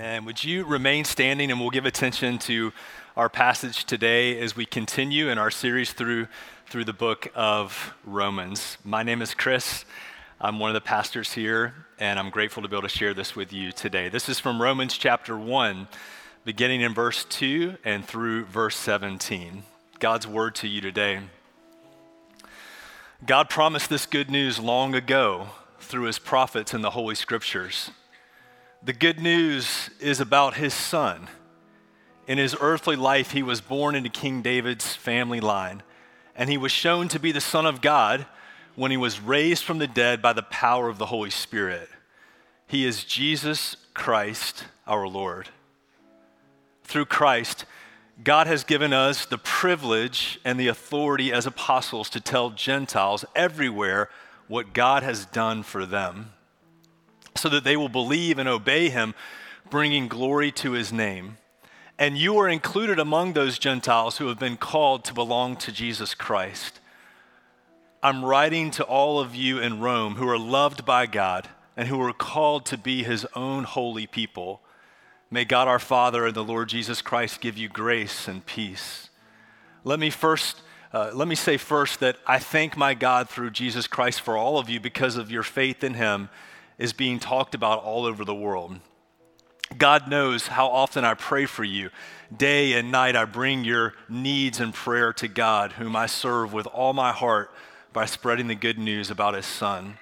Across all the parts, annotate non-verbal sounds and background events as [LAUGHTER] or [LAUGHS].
Amen. Would you remain standing and we'll give attention to our passage today as we continue in our series through, through the book of Romans. My name is Chris. I'm one of the pastors here, and I'm grateful to be able to share this with you today. This is from Romans chapter 1, beginning in verse 2 and through verse 17. God's word to you today. God promised this good news long ago through his prophets in the Holy Scriptures. The good news is about his son. In his earthly life, he was born into King David's family line, and he was shown to be the Son of God when he was raised from the dead by the power of the Holy Spirit. He is Jesus Christ, our Lord. Through Christ, God has given us the privilege and the authority as apostles to tell Gentiles everywhere what God has done for them so that they will believe and obey him, bringing glory to his name. And you are included among those Gentiles who have been called to belong to Jesus Christ. I'm writing to all of you in Rome who are loved by God and who are called to be his own holy people. May God our Father and the Lord Jesus Christ give you grace and peace. Let me first uh, let me say first that I thank my God through Jesus Christ for all of you because of your faith in him is being talked about all over the world. God knows how often I pray for you. Day and night, I bring your needs and prayer to God, whom I serve with all my heart by spreading the good news about his son.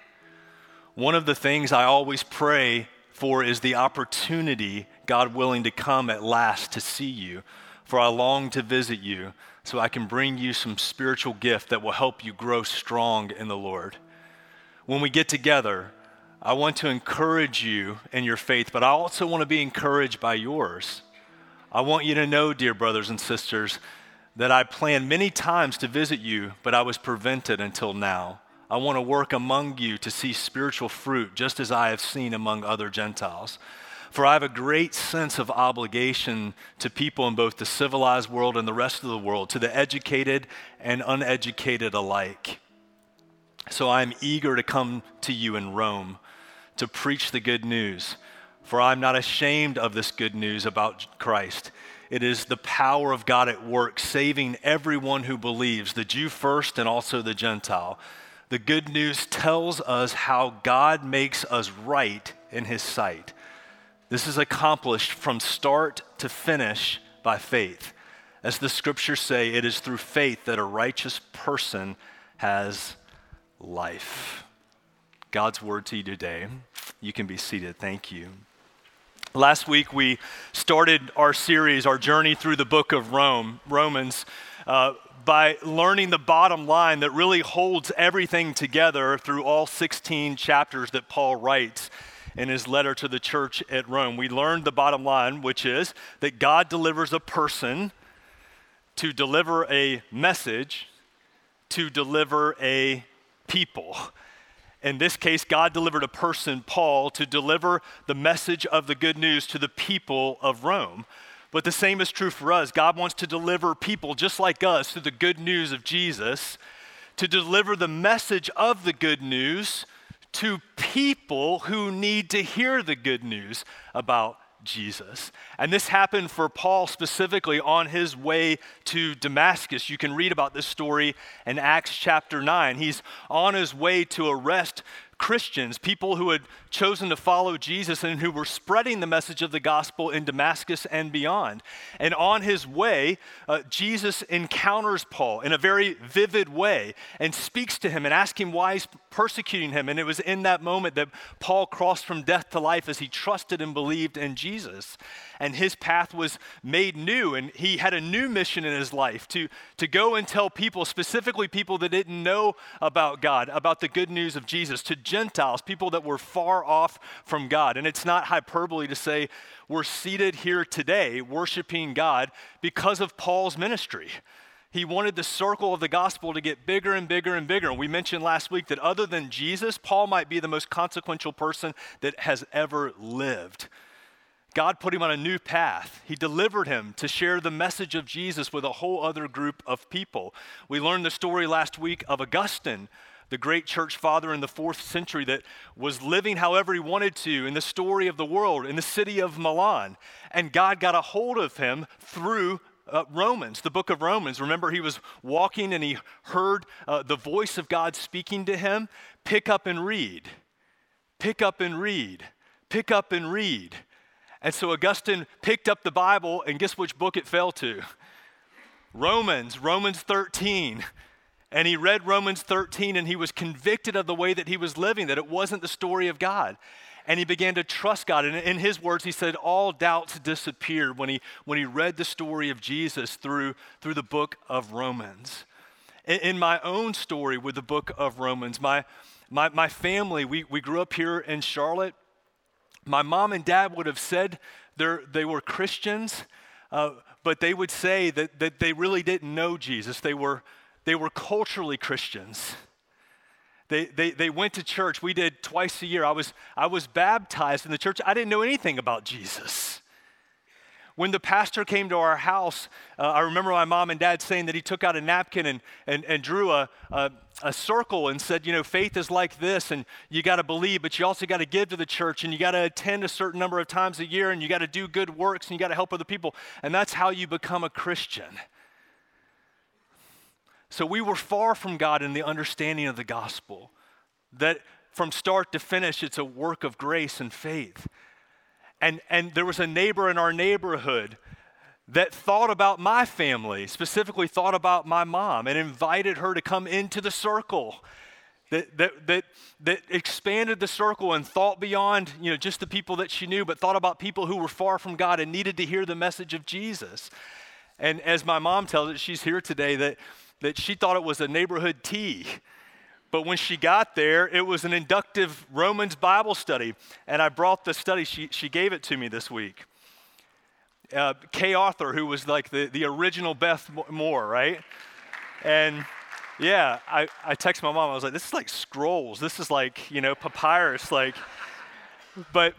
One of the things I always pray for is the opportunity, God willing, to come at last to see you. For I long to visit you so I can bring you some spiritual gift that will help you grow strong in the Lord. When we get together, I want to encourage you in your faith, but I also want to be encouraged by yours. I want you to know, dear brothers and sisters, that I planned many times to visit you, but I was prevented until now. I want to work among you to see spiritual fruit, just as I have seen among other Gentiles. For I have a great sense of obligation to people in both the civilized world and the rest of the world, to the educated and uneducated alike. So I am eager to come to you in Rome to preach the good news. For I'm not ashamed of this good news about Christ. It is the power of God at work, saving everyone who believes, the Jew first and also the Gentile. The good news tells us how God makes us right in his sight. This is accomplished from start to finish by faith. As the scriptures say, it is through faith that a righteous person has life. God's word to you today. You can be seated. Thank you. Last week, we started our series, our journey through the book of Rome, Romans, uh, by learning the bottom line that really holds everything together through all 16 chapters that Paul writes in his letter to the church at Rome. We learned the bottom line, which is that God delivers a person to deliver a message, to deliver a people. In this case, God delivered a person, Paul, to deliver the message of the good news to the people of Rome. But the same is true for us. God wants to deliver people just like us through the good news of Jesus, to deliver the message of the good news to people who need to hear the good news about Jesus. And this happened for Paul specifically on his way to Damascus. You can read about this story in Acts chapter 9. He's on his way to arrest Christians, people who had chosen to follow Jesus and who were spreading the message of the gospel in Damascus and beyond. And on his way, uh, Jesus encounters Paul in a very vivid way and speaks to him and asks him why he's persecuting him. And it was in that moment that Paul crossed from death to life as he trusted and believed in Jesus and his path was made new. And he had a new mission in his life to, to go and tell people, specifically people that didn't know about God, about the good news of Jesus, to Gentiles, people that were far off from God. And it's not hyperbole to say we're seated here today worshiping God because of Paul's ministry he wanted the circle of the gospel to get bigger and bigger and bigger. And we mentioned last week that other than Jesus, Paul might be the most consequential person that has ever lived. God put him on a new path. He delivered him to share the message of Jesus with a whole other group of people. We learned the story last week of Augustine, the great church father in the fourth century that was living however he wanted to in the story of the world in the city of Milan. And God got a hold of him through uh, Romans, the book of Romans. Remember, he was walking and he heard uh, the voice of God speaking to him. Pick up and read. Pick up and read. Pick up and read. And so Augustine picked up the Bible, and guess which book it fell to? Romans, Romans 13. And he read Romans 13 and he was convicted of the way that he was living, that it wasn't the story of God. And he began to trust God. And in his words, he said all doubts disappeared when he, when he read the story of Jesus through, through the book of Romans. In, in my own story with the book of Romans, my, my, my family, we, we grew up here in Charlotte. My mom and dad would have said they were Christians, uh, but they would say that, that they really didn't know Jesus. They were, they were culturally Christians. They, they, they went to church. We did twice a year. I was, I was baptized in the church. I didn't know anything about Jesus. When the pastor came to our house, uh, I remember my mom and dad saying that he took out a napkin and, and, and drew a, a, a circle and said, You know, faith is like this, and you got to believe, but you also got to give to the church, and you got to attend a certain number of times a year, and you got to do good works, and you got to help other people. And that's how you become a Christian. So we were far from God in the understanding of the gospel, that from start to finish, it's a work of grace and faith. And, and there was a neighbor in our neighborhood that thought about my family, specifically thought about my mom, and invited her to come into the circle. That, that, that, that expanded the circle and thought beyond you know, just the people that she knew, but thought about people who were far from God and needed to hear the message of Jesus. And as my mom tells it, she's here today, that that she thought it was a neighborhood tea. But when she got there, it was an inductive Romans Bible study. And I brought the study, she, she gave it to me this week. Uh, Kay Arthur, who was like the, the original Beth Moore, right? And yeah, I, I texted my mom, I was like, this is like scrolls. This is like, you know, papyrus. Like, but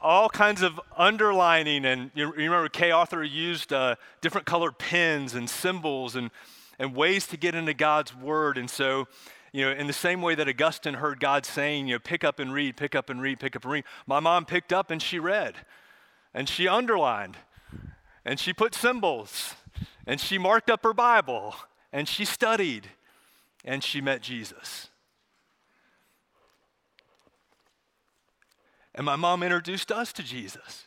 all kinds of underlining. And you, remember, Kay Arthur used uh, different colored pens and symbols and and ways to get into God's word. And so, you know, in the same way that Augustine heard God saying, you know, pick up and read, pick up and read, pick up and read, my mom picked up and she read, and she underlined, and she put symbols, and she marked up her Bible, and she studied, and she met Jesus. And my mom introduced us to Jesus.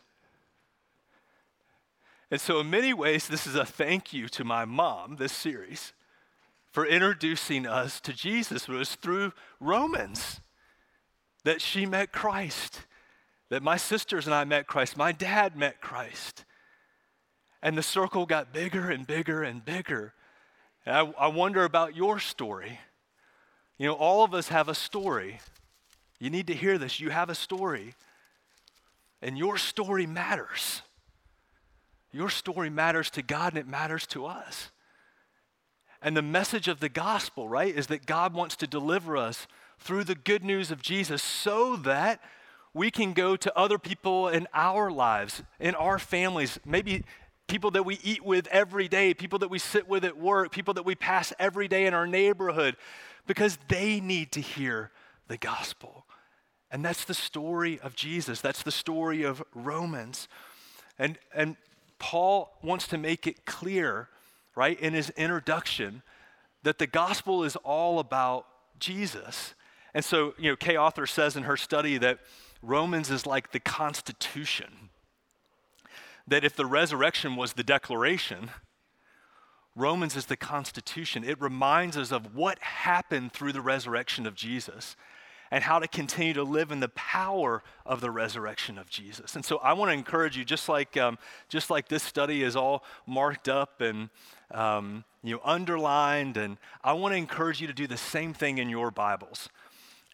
And so, in many ways, this is a thank you to my mom, this series, for introducing us to Jesus. It was through Romans that she met Christ, that my sisters and I met Christ, my dad met Christ. And the circle got bigger and bigger and bigger. And I, I wonder about your story. You know, all of us have a story. You need to hear this. You have a story, and your story matters. Your story matters to God and it matters to us. And the message of the gospel, right, is that God wants to deliver us through the good news of Jesus so that we can go to other people in our lives, in our families, maybe people that we eat with every day, people that we sit with at work, people that we pass every day in our neighborhood, because they need to hear the gospel. And that's the story of Jesus. That's the story of Romans. And, and Paul wants to make it clear, right, in his introduction, that the gospel is all about Jesus. And so, you know, Kay Arthur says in her study that Romans is like the Constitution. That if the resurrection was the declaration, Romans is the Constitution. It reminds us of what happened through the resurrection of Jesus and how to continue to live in the power of the resurrection of Jesus. And so I want to encourage you, just like, um, just like this study is all marked up and um, you know, underlined, and I want to encourage you to do the same thing in your Bibles.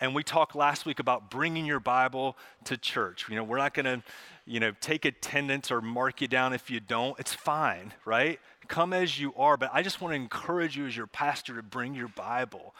And we talked last week about bringing your Bible to church. You know, we're not going to, you know, take attendance or mark you down if you don't. It's fine, right? Come as you are. But I just want to encourage you as your pastor to bring your Bible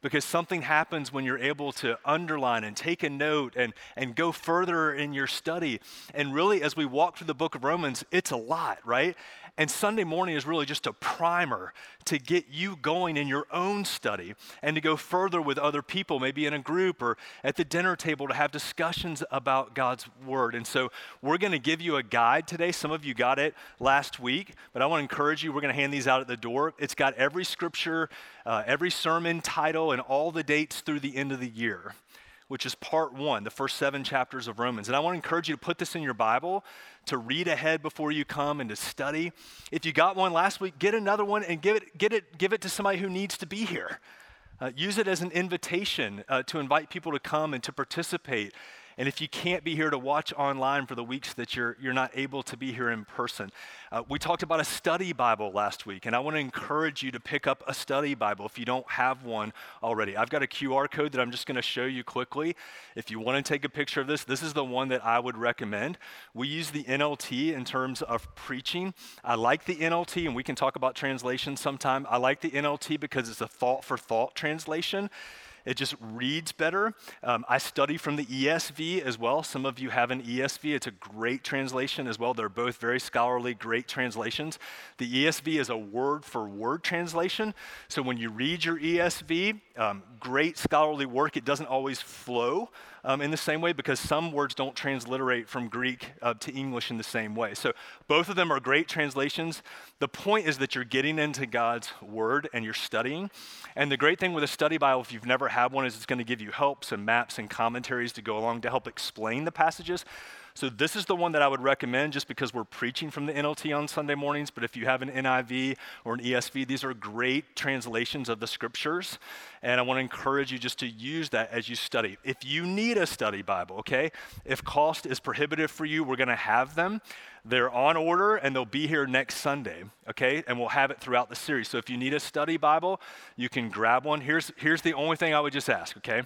because something happens when you're able to underline and take a note and, and go further in your study. And really, as we walk through the book of Romans, it's a lot, right? And Sunday morning is really just a primer to get you going in your own study and to go further with other people, maybe in a group or at the dinner table to have discussions about God's Word. And so we're going to give you a guide today. Some of you got it last week, but I want to encourage you, we're going to hand these out at the door. It's got every scripture, uh, every sermon title, and all the dates through the end of the year which is part one, the first seven chapters of Romans. And I want to encourage you to put this in your Bible, to read ahead before you come and to study. If you got one last week, get another one and give it, get it, give it to somebody who needs to be here. Uh, use it as an invitation uh, to invite people to come and to participate and if you can't be here to watch online for the weeks that you're, you're not able to be here in person, uh, we talked about a study Bible last week, and I want to encourage you to pick up a study Bible if you don't have one already. I've got a QR code that I'm just going to show you quickly. If you want to take a picture of this, this is the one that I would recommend. We use the NLT in terms of preaching. I like the NLT, and we can talk about translation sometime. I like the NLT because it's a thought for thought translation. It just reads better. Um, I study from the ESV as well. Some of you have an ESV. It's a great translation as well. They're both very scholarly, great translations. The ESV is a word for word translation. So when you read your ESV, um, great scholarly work. It doesn't always flow um, in the same way because some words don't transliterate from Greek uh, to English in the same way. So both of them are great translations. The point is that you're getting into God's word and you're studying. And the great thing with a study Bible, if you've never had one, is it's going to give you helps and maps and commentaries to go along to help explain the passages. So this is the one that I would recommend just because we're preaching from the NLT on Sunday mornings. But if you have an NIV or an ESV, these are great translations of the scriptures. And I want to encourage you just to use that as you study. If you need a study Bible, okay, if cost is prohibitive for you, we're going to have them. They're on order and they'll be here next Sunday, okay? And we'll have it throughout the series. So if you need a study Bible, you can grab one. Here's, here's the only thing I would just ask, okay?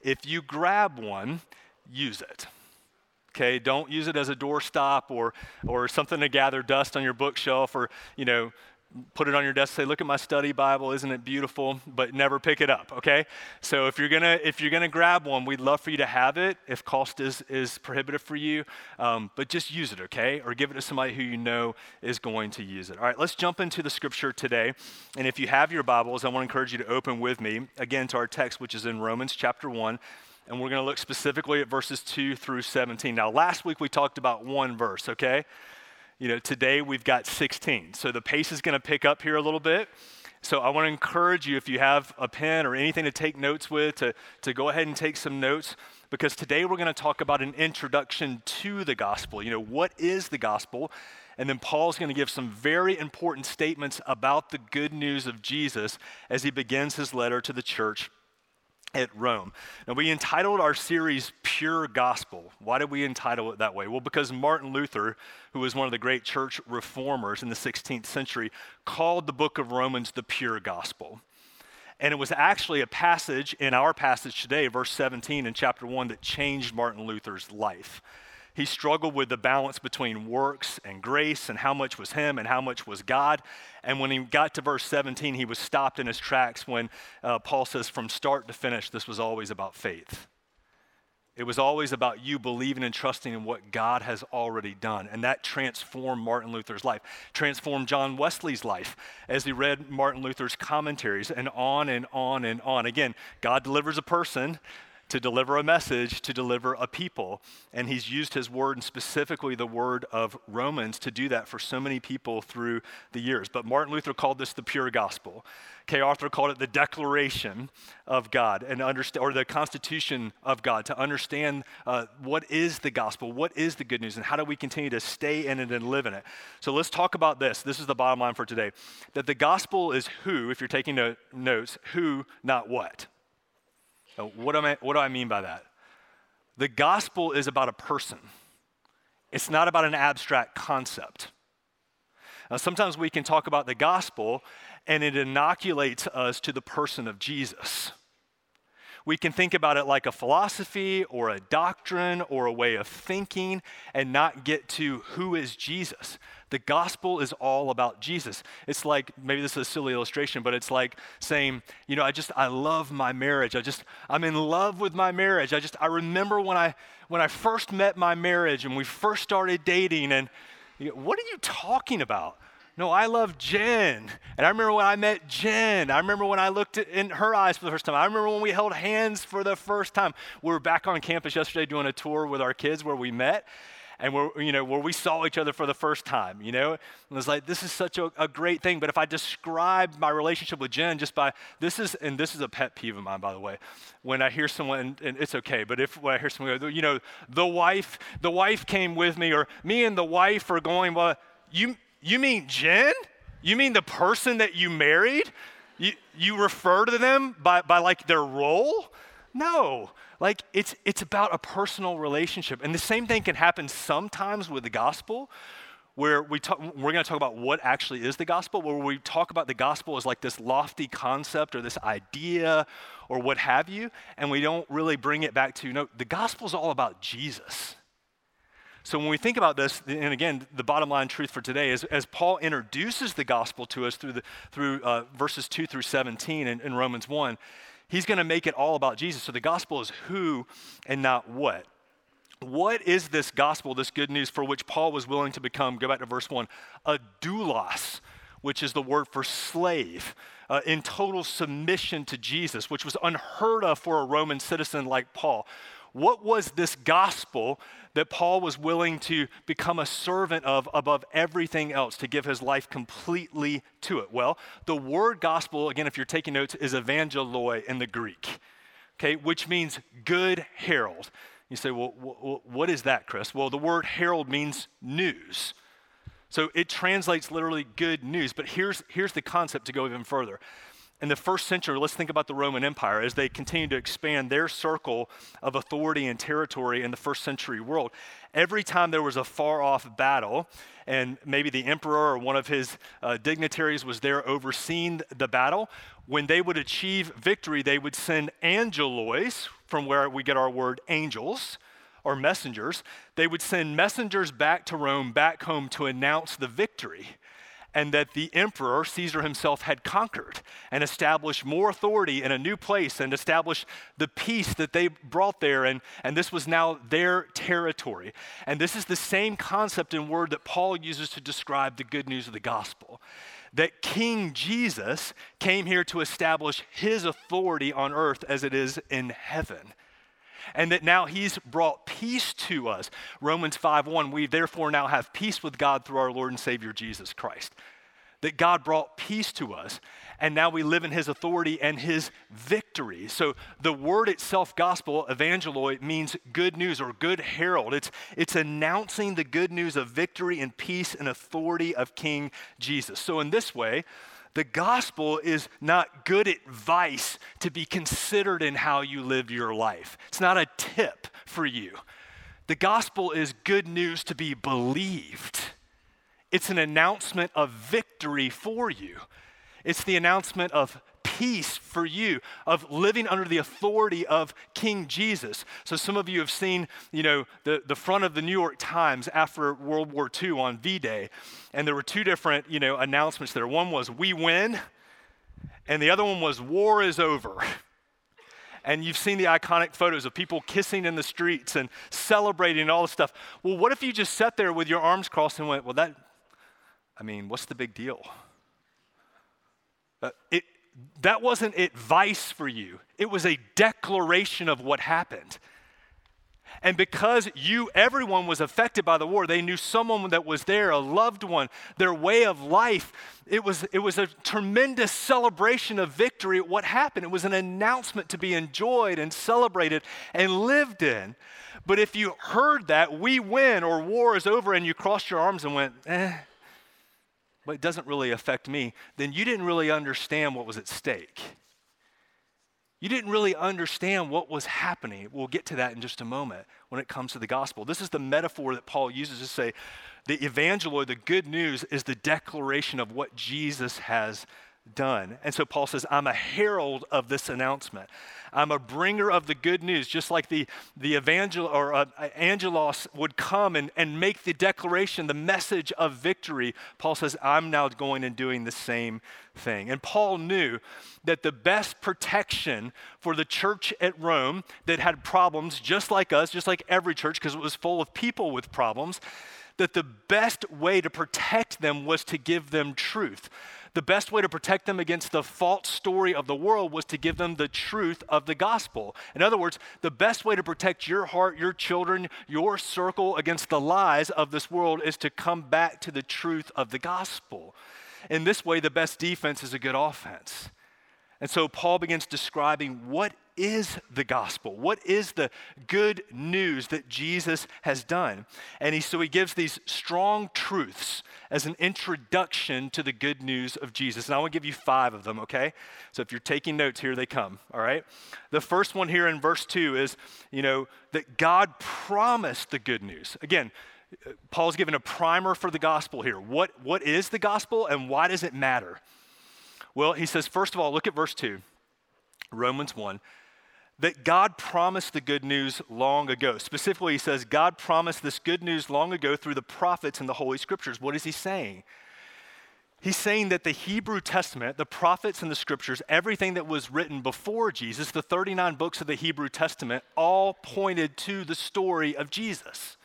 If you grab one, use it okay don't use it as a doorstop or or something to gather dust on your bookshelf or you know put it on your desk say look at my study bible isn't it beautiful? But never pick it up okay? So if you're gonna if you're gonna grab one we'd love for you to have it if cost is is prohibitive for you. Um, but just use it okay? Or give it to somebody who you know is going to use it. All right let's jump into the scripture today. And if you have your bibles i want to encourage you to open with me again to our text which is in romans chapter 1 and we're going to look specifically at verses 2 through 17. Now, last week we talked about one verse, okay? You know, today we've got 16. So the pace is going to pick up here a little bit. So I want to encourage you, if you have a pen or anything to take notes with, to, to go ahead and take some notes, because today we're going to talk about an introduction to the gospel. You know, what is the gospel? And then Paul's going to give some very important statements about the good news of Jesus as he begins his letter to the church at Rome. Now, we entitled our series Pure Gospel. Why did we entitle it that way? Well, because Martin Luther, who was one of the great church reformers in the 16th century, called the book of Romans the pure gospel. And it was actually a passage in our passage today, verse 17 in chapter 1, that changed Martin Luther's life. He struggled with the balance between works and grace and how much was him and how much was God. And when he got to verse 17, he was stopped in his tracks when uh, Paul says, from start to finish, this was always about faith. It was always about you believing and trusting in what God has already done. And that transformed Martin Luther's life, transformed John Wesley's life as he read Martin Luther's commentaries, and on and on and on. Again, God delivers a person, to deliver a message, to deliver a people. And he's used his word, and specifically the word of Romans, to do that for so many people through the years. But Martin Luther called this the pure gospel. Kay Arthur called it the declaration of God, and understand, or the constitution of God, to understand uh, what is the gospel, what is the good news, and how do we continue to stay in it and live in it. So let's talk about this. This is the bottom line for today that the gospel is who, if you're taking notes, who, not what. Uh, what, am I, what do I mean by that? The gospel is about a person, it's not about an abstract concept. Now, sometimes we can talk about the gospel and it inoculates us to the person of Jesus. We can think about it like a philosophy or a doctrine or a way of thinking and not get to who is Jesus. The gospel is all about Jesus. It's like, maybe this is a silly illustration, but it's like saying, you know, I just, I love my marriage. I just, I'm in love with my marriage. I just, I remember when I, when I first met my marriage and we first started dating and, you know, what are you talking about? No, I love Jen. And I remember when I met Jen. I remember when I looked in her eyes for the first time. I remember when we held hands for the first time. We were back on campus yesterday doing a tour with our kids where we met and where, you know, where we saw each other for the first time, you know? And it was like, this is such a, a great thing. But if I describe my relationship with Jen just by, this is, and this is a pet peeve of mine, by the way, when I hear someone, and it's okay, but if when I hear someone go, you know, the wife, the wife came with me, or me and the wife are going, well, you, you mean Jen? You mean the person that you married? You, you refer to them by, by like their role? No. Like it's it's about a personal relationship. And the same thing can happen sometimes with the gospel, where we talk, we're going to talk about what actually is the gospel, where we talk about the gospel as like this lofty concept or this idea or what have you, and we don't really bring it back to no, the gospel is all about Jesus. So when we think about this, and again, the bottom line truth for today is as Paul introduces the gospel to us through, the, through uh, verses 2 through 17 in, in Romans 1, he's going to make it all about Jesus. So the gospel is who and not what. What is this gospel, this good news for which Paul was willing to become, go back to verse 1, a doulos, which is the word for slave, uh, in total submission to Jesus, which was unheard of for a Roman citizen like Paul. What was this gospel that Paul was willing to become a servant of above everything else, to give his life completely to it? Well, the word gospel, again, if you're taking notes, is evangeloi in the Greek, okay, which means good herald. You say, well, what is that, Chris? Well, the word herald means news. So it translates literally good news. But here's, here's the concept to go even further in the first century, let's think about the Roman Empire as they continued to expand their circle of authority and territory in the first century world. Every time there was a far off battle, and maybe the emperor or one of his uh, dignitaries was there overseeing the battle, when they would achieve victory, they would send angelois, from where we get our word angels or messengers. They would send messengers back to Rome, back home to announce the victory and that the emperor, Caesar himself, had conquered and established more authority in a new place and established the peace that they brought there. And, and this was now their territory. And this is the same concept and word that Paul uses to describe the good news of the gospel that King Jesus came here to establish his authority on earth as it is in heaven and that now he's brought peace to us. Romans 5:1 we therefore now have peace with God through our Lord and Savior Jesus Christ. That God brought peace to us and now we live in his authority and his victory. So the word itself gospel evangeloi means good news or good herald. It's it's announcing the good news of victory and peace and authority of King Jesus. So in this way, the gospel is not good advice to be considered in how you live your life. It's not a tip for you. The gospel is good news to be believed. It's an announcement of victory for you. It's the announcement of peace for you of living under the authority of King Jesus. So some of you have seen, you know, the, the front of the New York Times after World War II on V-Day, and there were two different, you know, announcements there. One was "We win," and the other one was "War is over." and you've seen the iconic photos of people kissing in the streets and celebrating and all this stuff. Well, what if you just sat there with your arms crossed and went, well, that, I mean, what's the big deal? Uh, it, that wasn't advice for you, it was a declaration of what happened. And because you, everyone was affected by the war, they knew someone that was there, a loved one, their way of life. It was, it was a tremendous celebration of victory at what happened. It was an announcement to be enjoyed and celebrated and lived in. But if you heard that, we win or war is over, and you crossed your arms and went, eh, but it doesn't really affect me, then you didn't really understand what was at stake. You didn't really understand what was happening. We'll get to that in just a moment when it comes to the gospel. This is the metaphor that Paul uses to say the evangeloi, the good news, is the declaration of what Jesus has done. And so Paul says, I'm a herald of this announcement. I'm a bringer of the good news, just like the, the evangel or uh, angelos would come and, and make the declaration, the message of victory. Paul says, I'm now going and doing the same thing. And Paul knew that the best protection for the church at Rome that had problems, just like us, just like every church, because it was full of people with problems, that the best way to protect them was to give them truth the best way to protect them against the false story of the world was to give them the truth of the gospel. In other words, the best way to protect your heart, your children, your circle against the lies of this world is to come back to the truth of the gospel. In this way, the best defense is a good offense. And so Paul begins describing what is the gospel? What is the good news that Jesus has done? And he, so he gives these strong truths as an introduction to the good news of Jesus. And I want to give you five of them, okay? So if you're taking notes, here they come, all right? The first one here in verse two is, you know, that God promised the good news. Again, Paul's given a primer for the gospel here. What, what is the gospel and why does it matter? Well, he says, first of all, look at verse 2, Romans 1 that God promised the good news long ago. Specifically, he says, God promised this good news long ago through the prophets and the Holy Scriptures. What is he saying? He's saying that the Hebrew Testament, the prophets and the scriptures, everything that was written before Jesus, the 39 books of the Hebrew Testament, all pointed to the story of Jesus.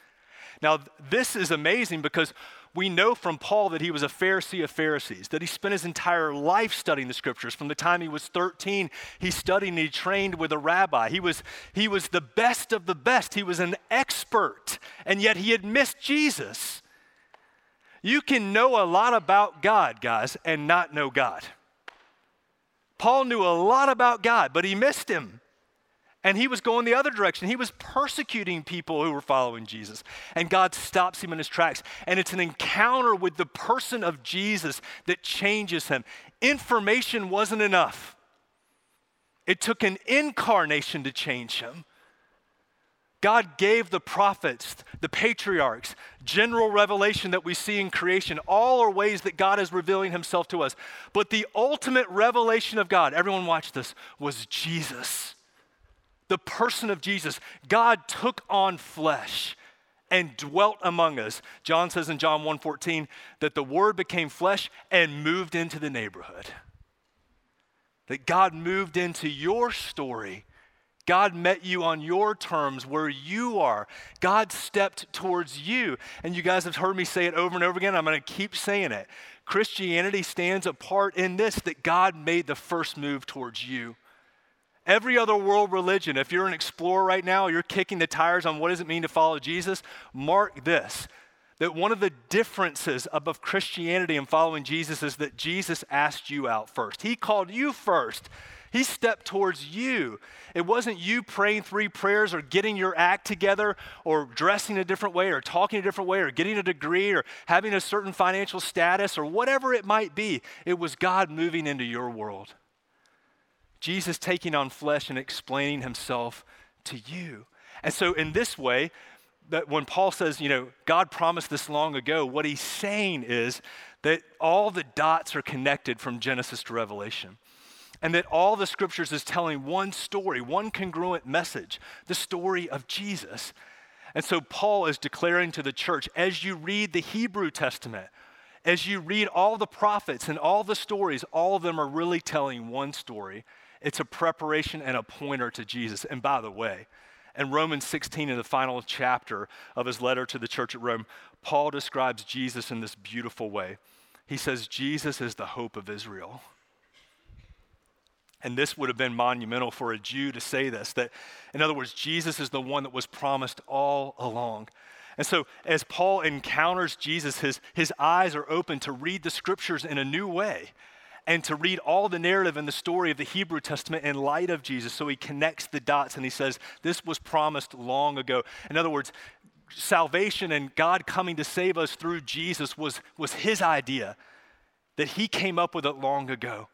Now, this is amazing because we know from Paul that he was a Pharisee of Pharisees, that he spent his entire life studying the scriptures. From the time he was 13, he studied and he trained with a rabbi. He was, he was the best of the best. He was an expert, and yet he had missed Jesus. You can know a lot about God, guys, and not know God. Paul knew a lot about God, but he missed him. And he was going the other direction. He was persecuting people who were following Jesus. And God stops him in his tracks. And it's an encounter with the person of Jesus that changes him. Information wasn't enough, it took an incarnation to change him. God gave the prophets, the patriarchs, general revelation that we see in creation. All are ways that God is revealing himself to us. But the ultimate revelation of God, everyone watch this, was Jesus the person of Jesus, God took on flesh and dwelt among us. John says in John 1:14 that the word became flesh and moved into the neighborhood. That God moved into your story. God met you on your terms where you are. God stepped towards you. And you guys have heard me say it over and over again. I'm going to keep saying it. Christianity stands apart in this that God made the first move towards you. Every other world religion, if you're an explorer right now, you're kicking the tires on what does it mean to follow Jesus, mark this that one of the differences above Christianity and following Jesus is that Jesus asked you out first. He called you first. He stepped towards you. It wasn't you praying three prayers or getting your act together or dressing a different way or talking a different way or getting a degree or having a certain financial status or whatever it might be. It was God moving into your world. Jesus taking on flesh and explaining himself to you. And so, in this way, that when Paul says, you know, God promised this long ago, what he's saying is that all the dots are connected from Genesis to Revelation. And that all the scriptures is telling one story, one congruent message, the story of Jesus. And so Paul is declaring to the church as you read the Hebrew Testament, as you read all the prophets and all the stories, all of them are really telling one story, it's a preparation and a pointer to Jesus. And by the way, in Romans 16, in the final chapter of his letter to the church at Rome, Paul describes Jesus in this beautiful way. He says, Jesus is the hope of Israel. And this would have been monumental for a Jew to say this that, in other words, Jesus is the one that was promised all along. And so, as Paul encounters Jesus, his, his eyes are open to read the scriptures in a new way and to read all the narrative and the story of the Hebrew Testament in light of Jesus. So he connects the dots and he says, This was promised long ago. In other words, salvation and God coming to save us through Jesus was, was his idea, that he came up with it long ago.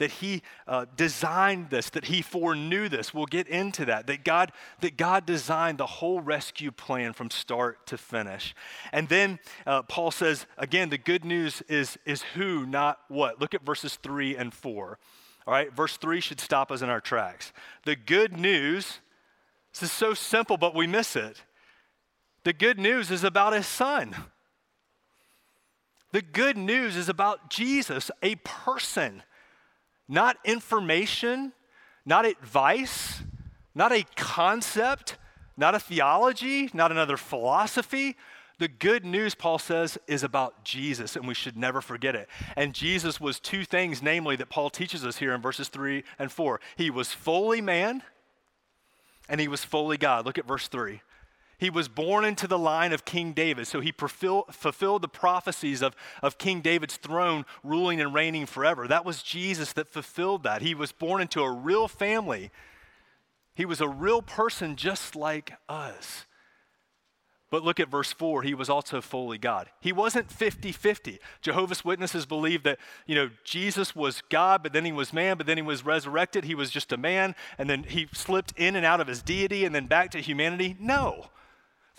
That he uh, designed this, that he foreknew this. We'll get into that. That God, that God designed the whole rescue plan from start to finish. And then uh, Paul says, again, the good news is, is who, not what. Look at verses three and four. All right, verse three should stop us in our tracks. The good news, this is so simple, but we miss it. The good news is about his son. The good news is about Jesus, a person not information, not advice, not a concept, not a theology, not another philosophy. The good news, Paul says, is about Jesus, and we should never forget it. And Jesus was two things, namely, that Paul teaches us here in verses three and four. He was fully man, and he was fully God. Look at verse three. He was born into the line of King David, so he fulfill, fulfilled the prophecies of, of King David's throne, ruling and reigning forever. That was Jesus that fulfilled that. He was born into a real family. He was a real person just like us. But look at verse 4. He was also fully God. He wasn't 50 50. Jehovah's Witnesses believe that, you know, Jesus was God, but then he was man, but then he was resurrected. He was just a man, and then he slipped in and out of his deity and then back to humanity. No.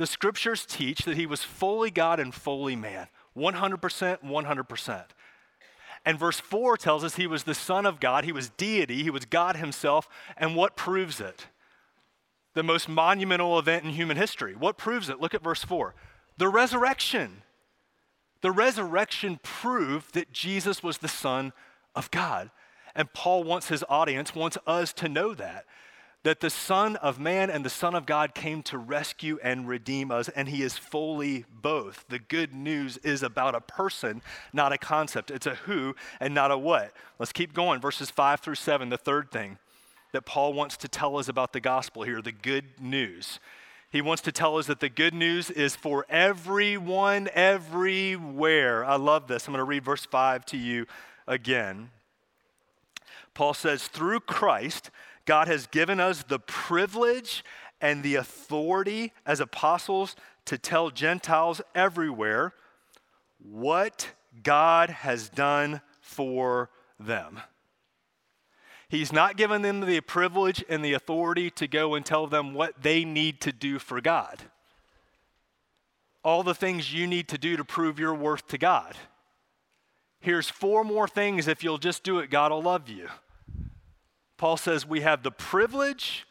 The scriptures teach that he was fully God and fully man, 100%, 100%. And verse 4 tells us he was the Son of God, he was deity, he was God himself. And what proves it? The most monumental event in human history. What proves it? Look at verse 4 the resurrection. The resurrection proved that Jesus was the Son of God. And Paul wants his audience, wants us to know that that the Son of Man and the Son of God came to rescue and redeem us, and He is fully both. The good news is about a person, not a concept. It's a who and not a what. Let's keep going. Verses 5 through 7, the third thing that Paul wants to tell us about the gospel here, the good news. He wants to tell us that the good news is for everyone, everywhere. I love this. I'm going to read verse 5 to you again. Paul says, Through Christ, God has given us the privilege and the authority as apostles to tell Gentiles everywhere what God has done for them. He's not given them the privilege and the authority to go and tell them what they need to do for God. All the things you need to do to prove your worth to God. Here's four more things. If you'll just do it, God will love you. Paul says we have the privilege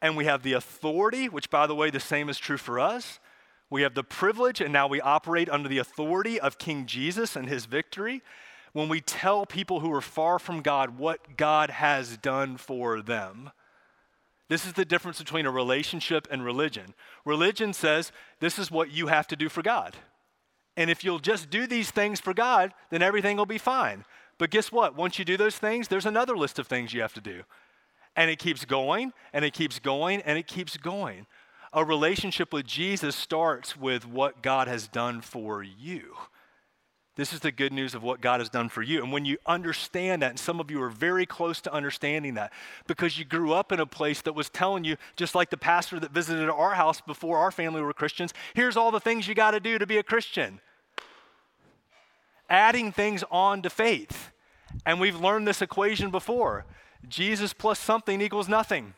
and we have the authority, which, by the way, the same is true for us. We have the privilege, and now we operate under the authority of King Jesus and his victory when we tell people who are far from God what God has done for them. This is the difference between a relationship and religion. Religion says, This is what you have to do for God. And if you'll just do these things for God, then everything will be fine. But guess what? Once you do those things, there's another list of things you have to do. And it keeps going, and it keeps going, and it keeps going. A relationship with Jesus starts with what God has done for you. This is the good news of what God has done for you. And when you understand that, and some of you are very close to understanding that because you grew up in a place that was telling you, just like the pastor that visited our house before our family were Christians, here's all the things you got to do to be a Christian adding things on to faith. And we've learned this equation before Jesus plus something equals nothing.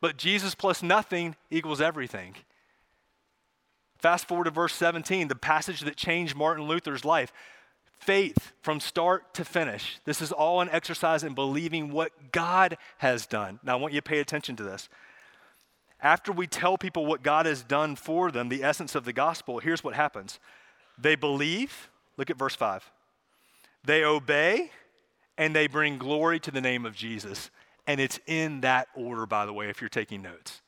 But Jesus plus nothing equals everything. Fast forward to verse 17, the passage that changed Martin Luther's life. Faith from start to finish. This is all an exercise in believing what God has done. Now, I want you to pay attention to this. After we tell people what God has done for them, the essence of the gospel, here's what happens they believe, Look at verse 5. They obey and they bring glory to the name of Jesus. And it's in that order, by the way, if you're taking notes.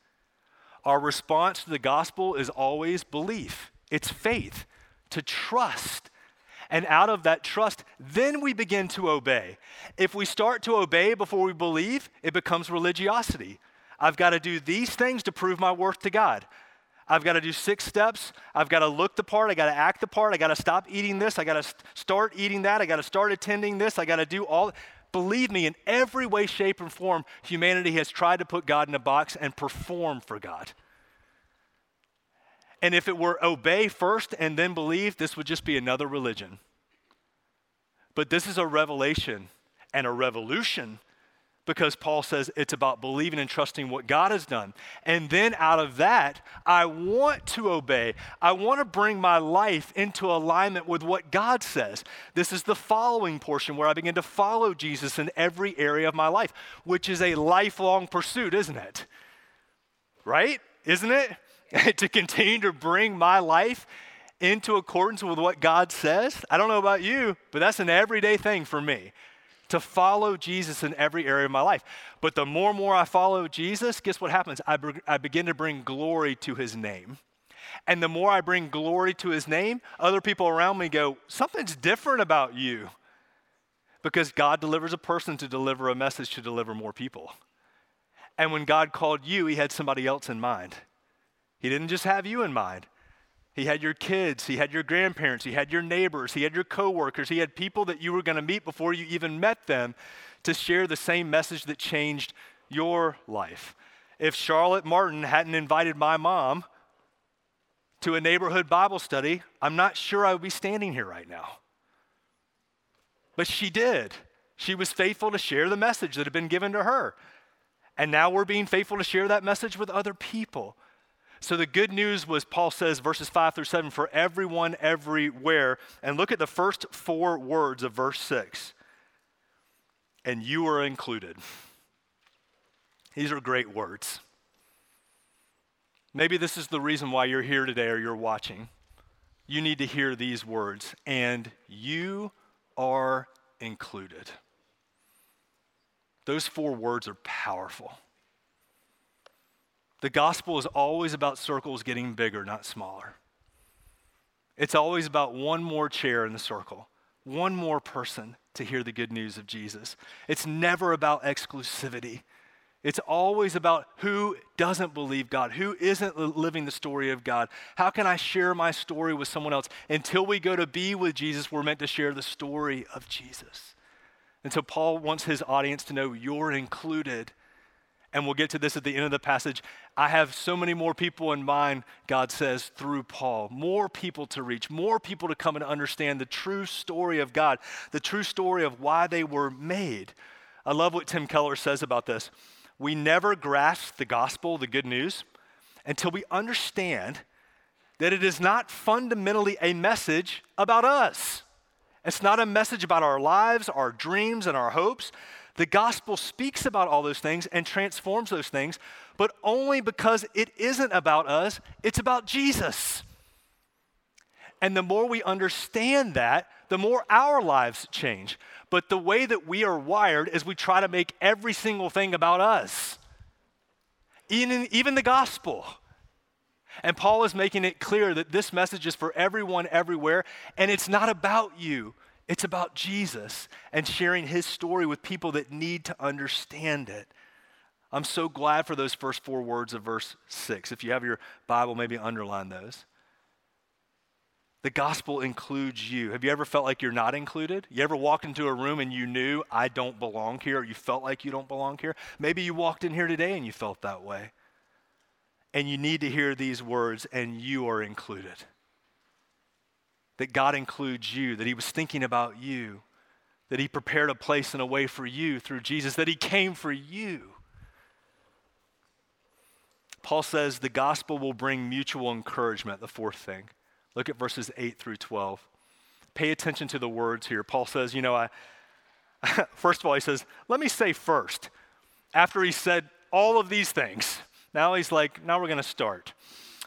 Our response to the gospel is always belief, it's faith, to trust. And out of that trust, then we begin to obey. If we start to obey before we believe, it becomes religiosity. I've got to do these things to prove my worth to God. I've got to do six steps. I've got to look the part. I got to act the part. I got to stop eating this. I got to st- start eating that. I got to start attending this. I got to do all. Believe me, in every way, shape, and form, humanity has tried to put God in a box and perform for God. And if it were obey first and then believe, this would just be another religion. But this is a revelation and a revolution because Paul says it's about believing and trusting what God has done. And then out of that, I want to obey. I want to bring my life into alignment with what God says. This is the following portion where I begin to follow Jesus in every area of my life, which is a lifelong pursuit, isn't it? Right? Isn't it? [LAUGHS] to continue to bring my life into accordance with what God says. I don't know about you, but that's an everyday thing for me to follow Jesus in every area of my life. But the more and more I follow Jesus, guess what happens? I, I begin to bring glory to his name. And the more I bring glory to his name, other people around me go, Something's different about you. Because God delivers a person to deliver a message to deliver more people. And when God called you, he had somebody else in mind. He didn't just have you in mind. He had your kids, he had your grandparents, he had your neighbors, he had your coworkers, he had people that you were going to meet before you even met them to share the same message that changed your life. If Charlotte Martin hadn't invited my mom to a neighborhood Bible study, I'm not sure I would be standing here right now. But she did. She was faithful to share the message that had been given to her. And now we're being faithful to share that message with other people. So the good news was, Paul says, verses 5 through 7, for everyone, everywhere. And look at the first four words of verse 6. And you are included. These are great words. Maybe this is the reason why you're here today or you're watching. You need to hear these words, and you are included. Those four words are powerful. The gospel is always about circles getting bigger, not smaller. It's always about one more chair in the circle, one more person to hear the good news of Jesus. It's never about exclusivity. It's always about who doesn't believe God, who isn't living the story of God. How can I share my story with someone else? Until we go to be with Jesus, we're meant to share the story of Jesus. And so Paul wants his audience to know you're included and we'll get to this at the end of the passage. I have so many more people in mind, God says, through Paul. More people to reach, more people to come and understand the true story of God, the true story of why they were made. I love what Tim Keller says about this. We never grasp the gospel, the good news, until we understand that it is not fundamentally a message about us. It's not a message about our lives, our dreams, and our hopes. The gospel speaks about all those things and transforms those things, but only because it isn't about us, it's about Jesus. And the more we understand that, the more our lives change. But the way that we are wired is we try to make every single thing about us, even, even the gospel. And Paul is making it clear that this message is for everyone, everywhere, and it's not about you. It's about Jesus and sharing his story with people that need to understand it. I'm so glad for those first four words of verse 6. If you have your Bible, maybe underline those. The gospel includes you. Have you ever felt like you're not included? You ever walked into a room and you knew, I don't belong here, or you felt like you don't belong here? Maybe you walked in here today and you felt that way. And you need to hear these words, and you are included that God includes you, that He was thinking about you, that He prepared a place and a way for you through Jesus, that He came for you. Paul says the gospel will bring mutual encouragement, the fourth thing. Look at verses 8 through 12. Pay attention to the words here. Paul says, you know, I, [LAUGHS] first of all, he says, let me say first, after he said all of these things, now he's like, now we're going to start.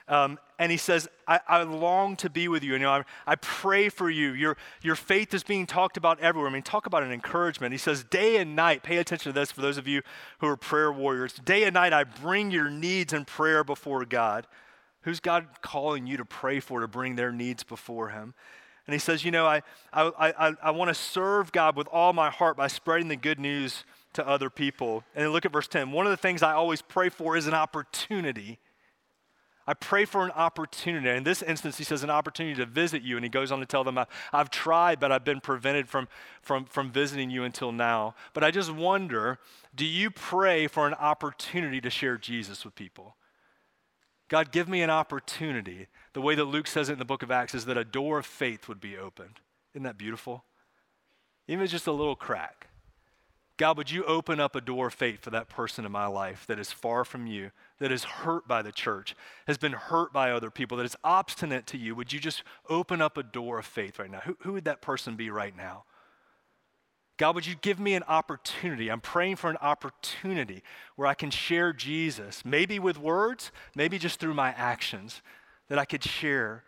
Um, and he says, I, I, long to be with you. you know, I, I pray for you. Your, your faith is being talked about everywhere. I mean, talk about an encouragement. He says, day and night, pay attention to this for those of you who are prayer warriors. Day and night, I bring your needs in prayer before God. Who's God calling you to pray for, to bring their needs before Him? And he says, You know, I, I, I, I want to serve God with all my heart by spreading the good news to other people. And look at verse 10. One of the things I always pray for is an opportunity I pray for an opportunity. In this instance, he says, an opportunity to visit you. And he goes on to tell them, I've tried, but I've been prevented from, from, from visiting you until now. But I just wonder do you pray for an opportunity to share Jesus with people? God, give me an opportunity. The way that Luke says it in the book of Acts is that a door of faith would be opened. Isn't that beautiful? Even just a little crack. God, would you open up a door of faith for that person in my life that is far from you, that is hurt by the church, has been hurt by other people, that is obstinate to you? Would you just open up a door of faith right now? Who, who would that person be right now? God, would you give me an opportunity? I'm praying for an opportunity where I can share Jesus, maybe with words, maybe just through my actions, that I could share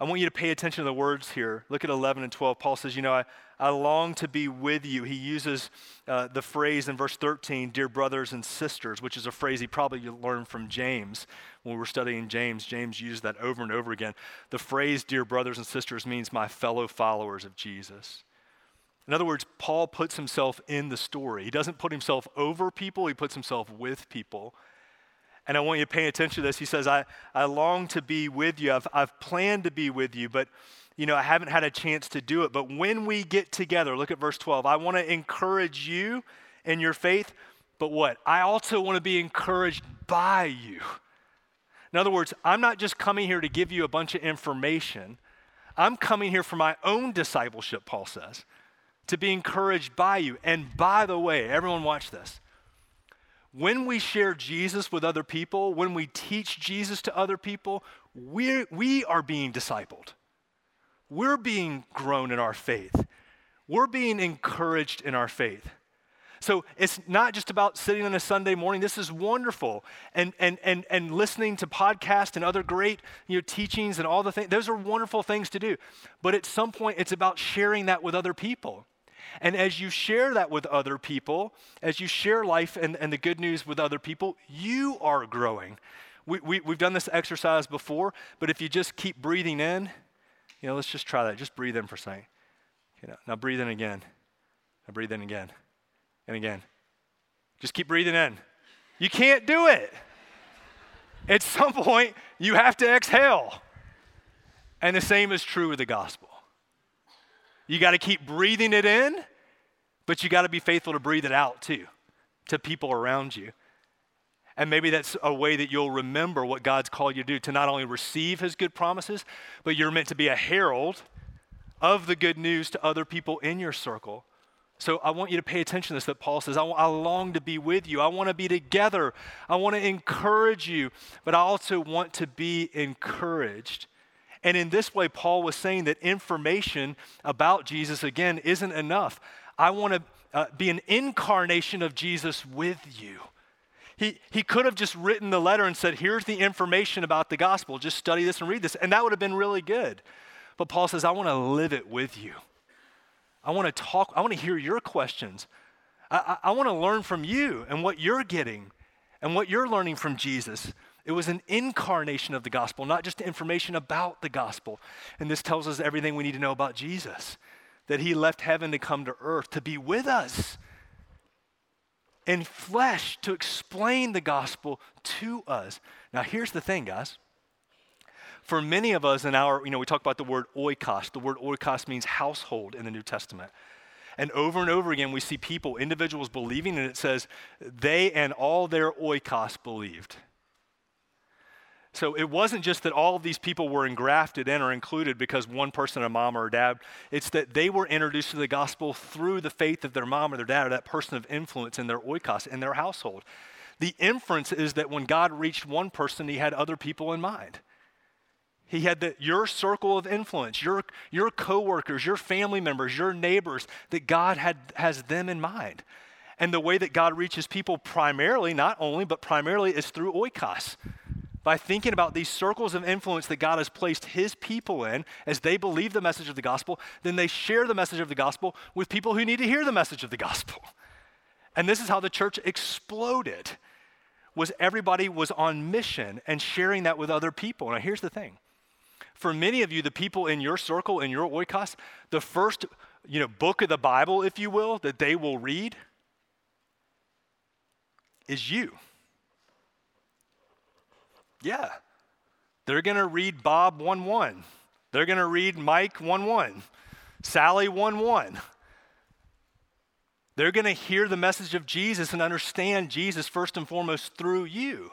I want you to pay attention to the words here. Look at 11 and 12. Paul says, You know, I, I long to be with you. He uses uh, the phrase in verse 13, dear brothers and sisters, which is a phrase he probably learned from James when we were studying James. James used that over and over again. The phrase, dear brothers and sisters, means my fellow followers of Jesus. In other words, Paul puts himself in the story. He doesn't put himself over people, he puts himself with people. And I want you to pay attention to this. He says, I, I long to be with you. I've, I've planned to be with you, but you know, I haven't had a chance to do it. But when we get together, look at verse 12. I want to encourage you in your faith, but what? I also want to be encouraged by you. In other words, I'm not just coming here to give you a bunch of information. I'm coming here for my own discipleship, Paul says, to be encouraged by you. And by the way, everyone watch this when we share Jesus with other people, when we teach Jesus to other people, we we are being discipled. We're being grown in our faith. We're being encouraged in our faith. So it's not just about sitting on a Sunday morning. This is wonderful. And, and, and, and listening to podcasts and other great you know, teachings and all the things. Those are wonderful things to do. But at some point, it's about sharing that with other people. And as you share that with other people, as you share life and, and the good news with other people, you are growing. We, we, we've done this exercise before, but if you just keep breathing in, you know, let's just try that. Just breathe in for a second. Now breathe in again. Now breathe in again and again. Just keep breathing in. You can't do it. At some point, you have to exhale. And the same is true with the gospel. You got to keep breathing it in, but you got to be faithful to breathe it out too to people around you. And maybe that's a way that you'll remember what God's called you to do to not only receive his good promises, but you're meant to be a herald of the good news to other people in your circle. So I want you to pay attention to this that Paul says, I, I long to be with you. I want to be together. I want to encourage you, but I also want to be encouraged. And in this way, Paul was saying that information about Jesus, again, isn't enough. I want to uh, be an incarnation of Jesus with you. He, he could have just written the letter and said, Here's the information about the gospel. Just study this and read this. And that would have been really good. But Paul says, I want to live it with you. I want to talk, I want to hear your questions. I, I, I want to learn from you and what you're getting and what you're learning from Jesus. It was an incarnation of the gospel, not just information about the gospel. And this tells us everything we need to know about Jesus that he left heaven to come to earth to be with us in flesh to explain the gospel to us. Now, here's the thing, guys. For many of us in our, you know, we talk about the word oikos. The word oikos means household in the New Testament. And over and over again, we see people, individuals believing, and it says, they and all their oikos believed. So it wasn't just that all of these people were engrafted in or included because one person, a mom or a dad. It's that they were introduced to the gospel through the faith of their mom or their dad or that person of influence in their oikos, in their household. The inference is that when God reached one person, he had other people in mind. He had the, your circle of influence, your, your coworkers, your family members, your neighbors, that God had, has them in mind. And the way that God reaches people primarily, not only, but primarily is through oikos by thinking about these circles of influence that God has placed his people in as they believe the message of the gospel, then they share the message of the gospel with people who need to hear the message of the gospel. [LAUGHS] And this is how the church exploded. Was everybody was on mission and sharing that with other people. Now here's the thing. For many of you, the people in your circle, in your oikos, the first you know, book of the Bible, if you will, that they will read is you. Yeah. They're going to read Bob 1 1. They're going to read Mike 1 1, Sally 1 1. They're going to hear the message of Jesus and understand Jesus first and foremost through you.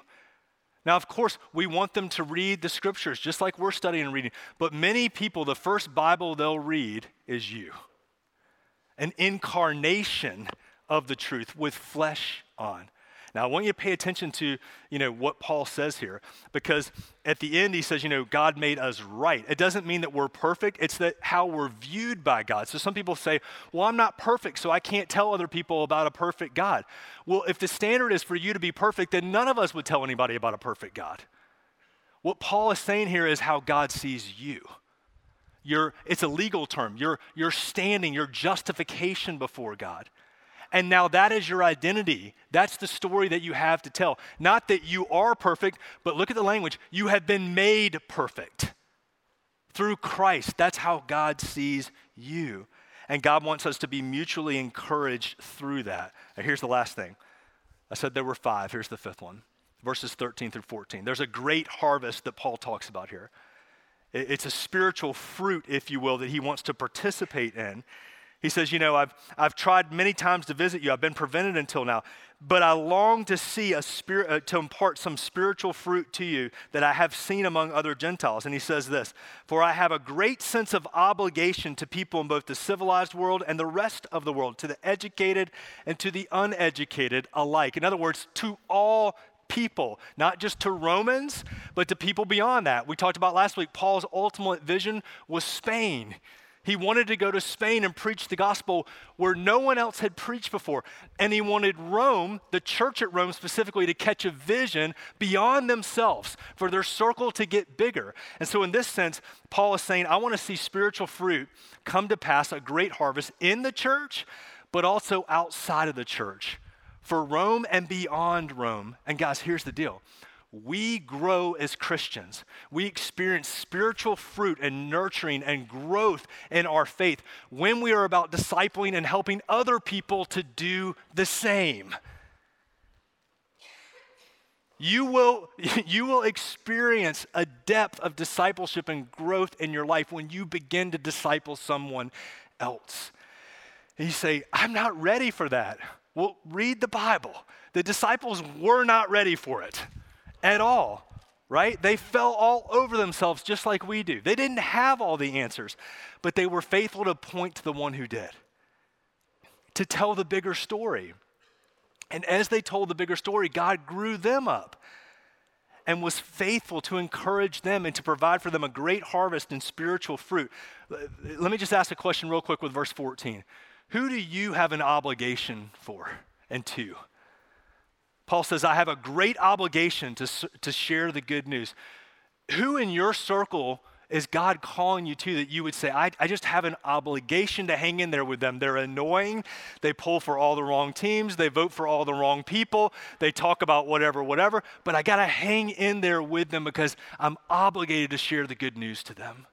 Now, of course, we want them to read the scriptures just like we're studying and reading, but many people, the first Bible they'll read is you an incarnation of the truth with flesh on. Now, I want you to pay attention to, you know, what Paul says here, because at the end he says, you know, God made us right. It doesn't mean that we're perfect. It's that how we're viewed by God. So some people say, well, I'm not perfect, so I can't tell other people about a perfect God. Well, if the standard is for you to be perfect, then none of us would tell anybody about a perfect God. What Paul is saying here is how God sees you. Your, it's a legal term. Your, your standing, your justification before God. And now that is your identity. That's the story that you have to tell. Not that you are perfect, but look at the language. You have been made perfect through Christ. That's how God sees you. And God wants us to be mutually encouraged through that. Here's the last thing I said there were five. Here's the fifth one verses 13 through 14. There's a great harvest that Paul talks about here. It's a spiritual fruit, if you will, that he wants to participate in. He says, You know, I've, I've tried many times to visit you, I've been prevented until now, but I long to see a spirit, uh, to impart some spiritual fruit to you that I have seen among other Gentiles. And he says this For I have a great sense of obligation to people in both the civilized world and the rest of the world, to the educated and to the uneducated alike. In other words, to all people, not just to Romans, but to people beyond that. We talked about last week, Paul's ultimate vision was Spain. He wanted to go to Spain and preach the gospel where no one else had preached before. And he wanted Rome, the church at Rome specifically, to catch a vision beyond themselves, for their circle to get bigger. And so, in this sense, Paul is saying, I want to see spiritual fruit come to pass, a great harvest in the church, but also outside of the church, for Rome and beyond Rome. And guys, here's the deal we grow as Christians. We experience spiritual fruit and nurturing and growth in our faith when we are about discipling and helping other people to do the same. You will, [LAUGHS] you will experience a depth of discipleship and growth in your life when you begin to disciple someone else. And you say, I'm not ready for that. Well, read the Bible. The disciples were not ready for it at all, right? They fell all over themselves just like we do. They didn't have all the answers, but they were faithful to point to the one who did, to tell the bigger story. And as they told the bigger story, God grew them up and was faithful to encourage them and to provide for them a great harvest and spiritual fruit. Let me just ask a question real quick with verse 14. Who do you have an obligation for and to? Paul says, I have a great obligation to, to share the good news. Who in your circle is God calling you to that you would say, I, I just have an obligation to hang in there with them? They're annoying. They pull for all the wrong teams. They vote for all the wrong people. They talk about whatever, whatever. But I got to hang in there with them because I'm obligated to share the good news to them.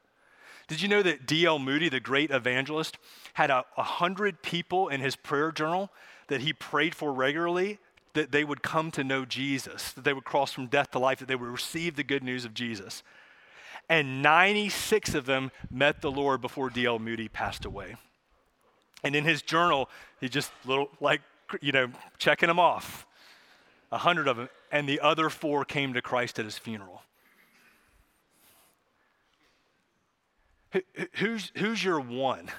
Did you know that D.L. Moody, the great evangelist, had a, a hundred people in his prayer journal that he prayed for regularly that they would come to know Jesus, that they would cross from death to life, that they would receive the good news of Jesus. And 96 of them met the Lord before D.L. Moody passed away. And in his journal, he just little like, you know, checking them off. A hundred of them, and the other four came to Christ at his funeral. Who's, who's your one?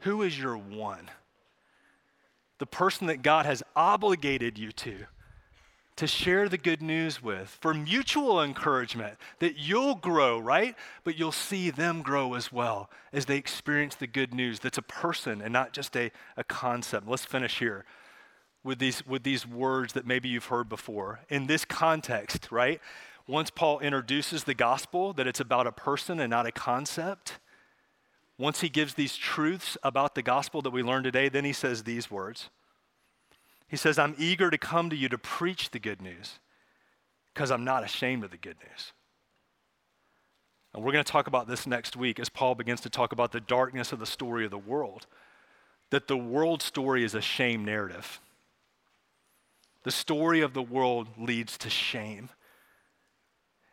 Who is your one? The person that God has obligated you to, to share the good news with, for mutual encouragement, that you'll grow, right? But you'll see them grow as well as they experience the good news that's a person and not just a, a concept. Let's finish here with these, with these words that maybe you've heard before. In this context, right? Once Paul introduces the gospel, that it's about a person and not a concept once he gives these truths about the gospel that we learned today, then he says these words. He says, I'm eager to come to you to preach the good news because I'm not ashamed of the good news. And we're going to talk about this next week as Paul begins to talk about the darkness of the story of the world. That the world story is a shame narrative. The story of the world leads to shame.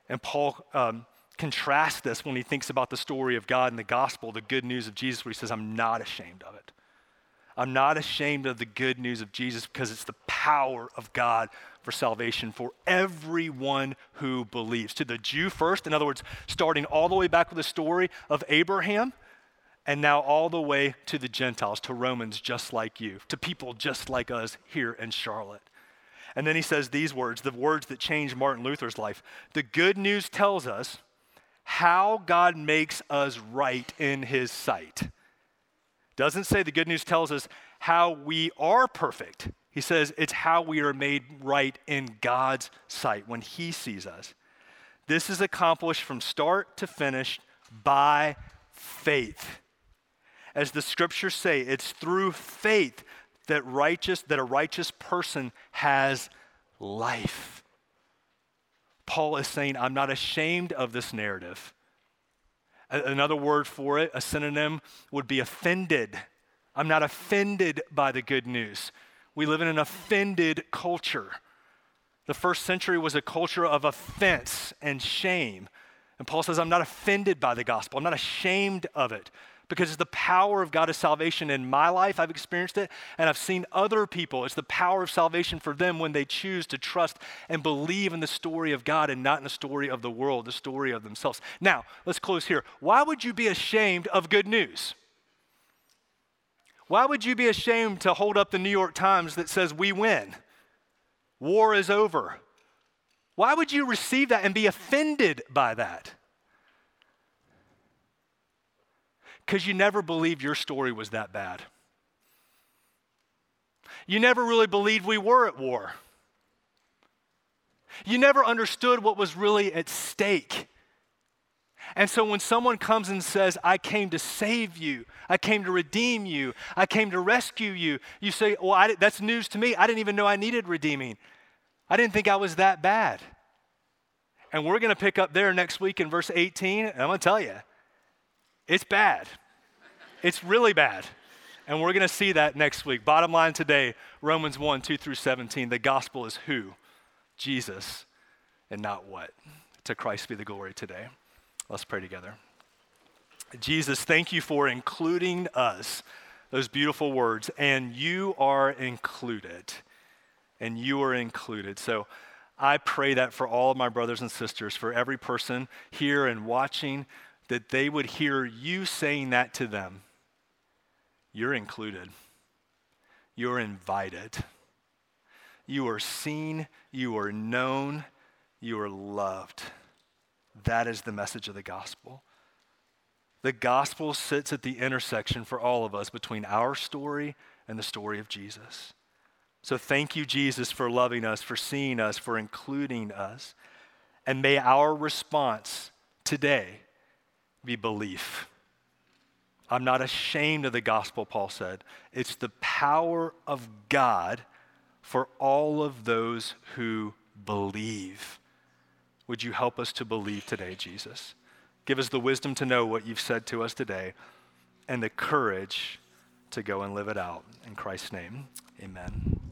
And Paul um, contrast this when he thinks about the story of God and the gospel, the good news of Jesus, where he says, I'm not ashamed of it. I'm not ashamed of the good news of Jesus because it's the power of God for salvation for everyone who believes. To the Jew first, in other words, starting all the way back with the story of Abraham and now all the way to the Gentiles, to Romans just like you, to people just like us here in Charlotte. And then he says these words, the words that changed Martin Luther's life. The good news tells us how God makes us right in his sight. Doesn't say the good news tells us how we are perfect. He says it's how we are made right in God's sight when he sees us. This is accomplished from start to finish by faith. As the scriptures say, it's through faith that righteous that a righteous person has life. Paul is saying, I'm not ashamed of this narrative. Another word for it, a synonym, would be offended. I'm not offended by the good news. We live in an offended culture. The first century was a culture of offense and shame. And Paul says, I'm not offended by the gospel. I'm not ashamed of it because it's the power of God of salvation in my life. I've experienced it, and I've seen other people. It's the power of salvation for them when they choose to trust and believe in the story of God and not in the story of the world, the story of themselves. Now, let's close here. Why would you be ashamed of good news? Why would you be ashamed to hold up the New York Times that says, We win? War is over. Why would you receive that and be offended by that? Because you never believed your story was that bad. You never really believed we were at war. You never understood what was really at stake. And so when someone comes and says, I came to save you, I came to redeem you, I came to rescue you, you say, Well, I, that's news to me. I didn't even know I needed redeeming. I didn't think I was that bad. And we're going to pick up there next week in verse 18. And I'm going to tell you, it's bad. It's really bad. And we're going to see that next week. Bottom line today Romans 1 2 through 17. The gospel is who? Jesus, and not what. To Christ be the glory today. Let's pray together. Jesus, thank you for including us, those beautiful words, and you are included. And you are included. So I pray that for all of my brothers and sisters, for every person here and watching, that they would hear you saying that to them. You're included. You're invited. You are seen. You are known. You are loved. That is the message of the gospel. The gospel sits at the intersection for all of us between our story and the story of Jesus. So thank you, Jesus, for loving us, for seeing us, for including us. And may our response today be belief. I'm not ashamed of the gospel, Paul said. It's the power of God for all of those who believe. Would you help us to believe today, Jesus? Give us the wisdom to know what you've said to us today and the courage to go and live it out. In Christ's name, amen.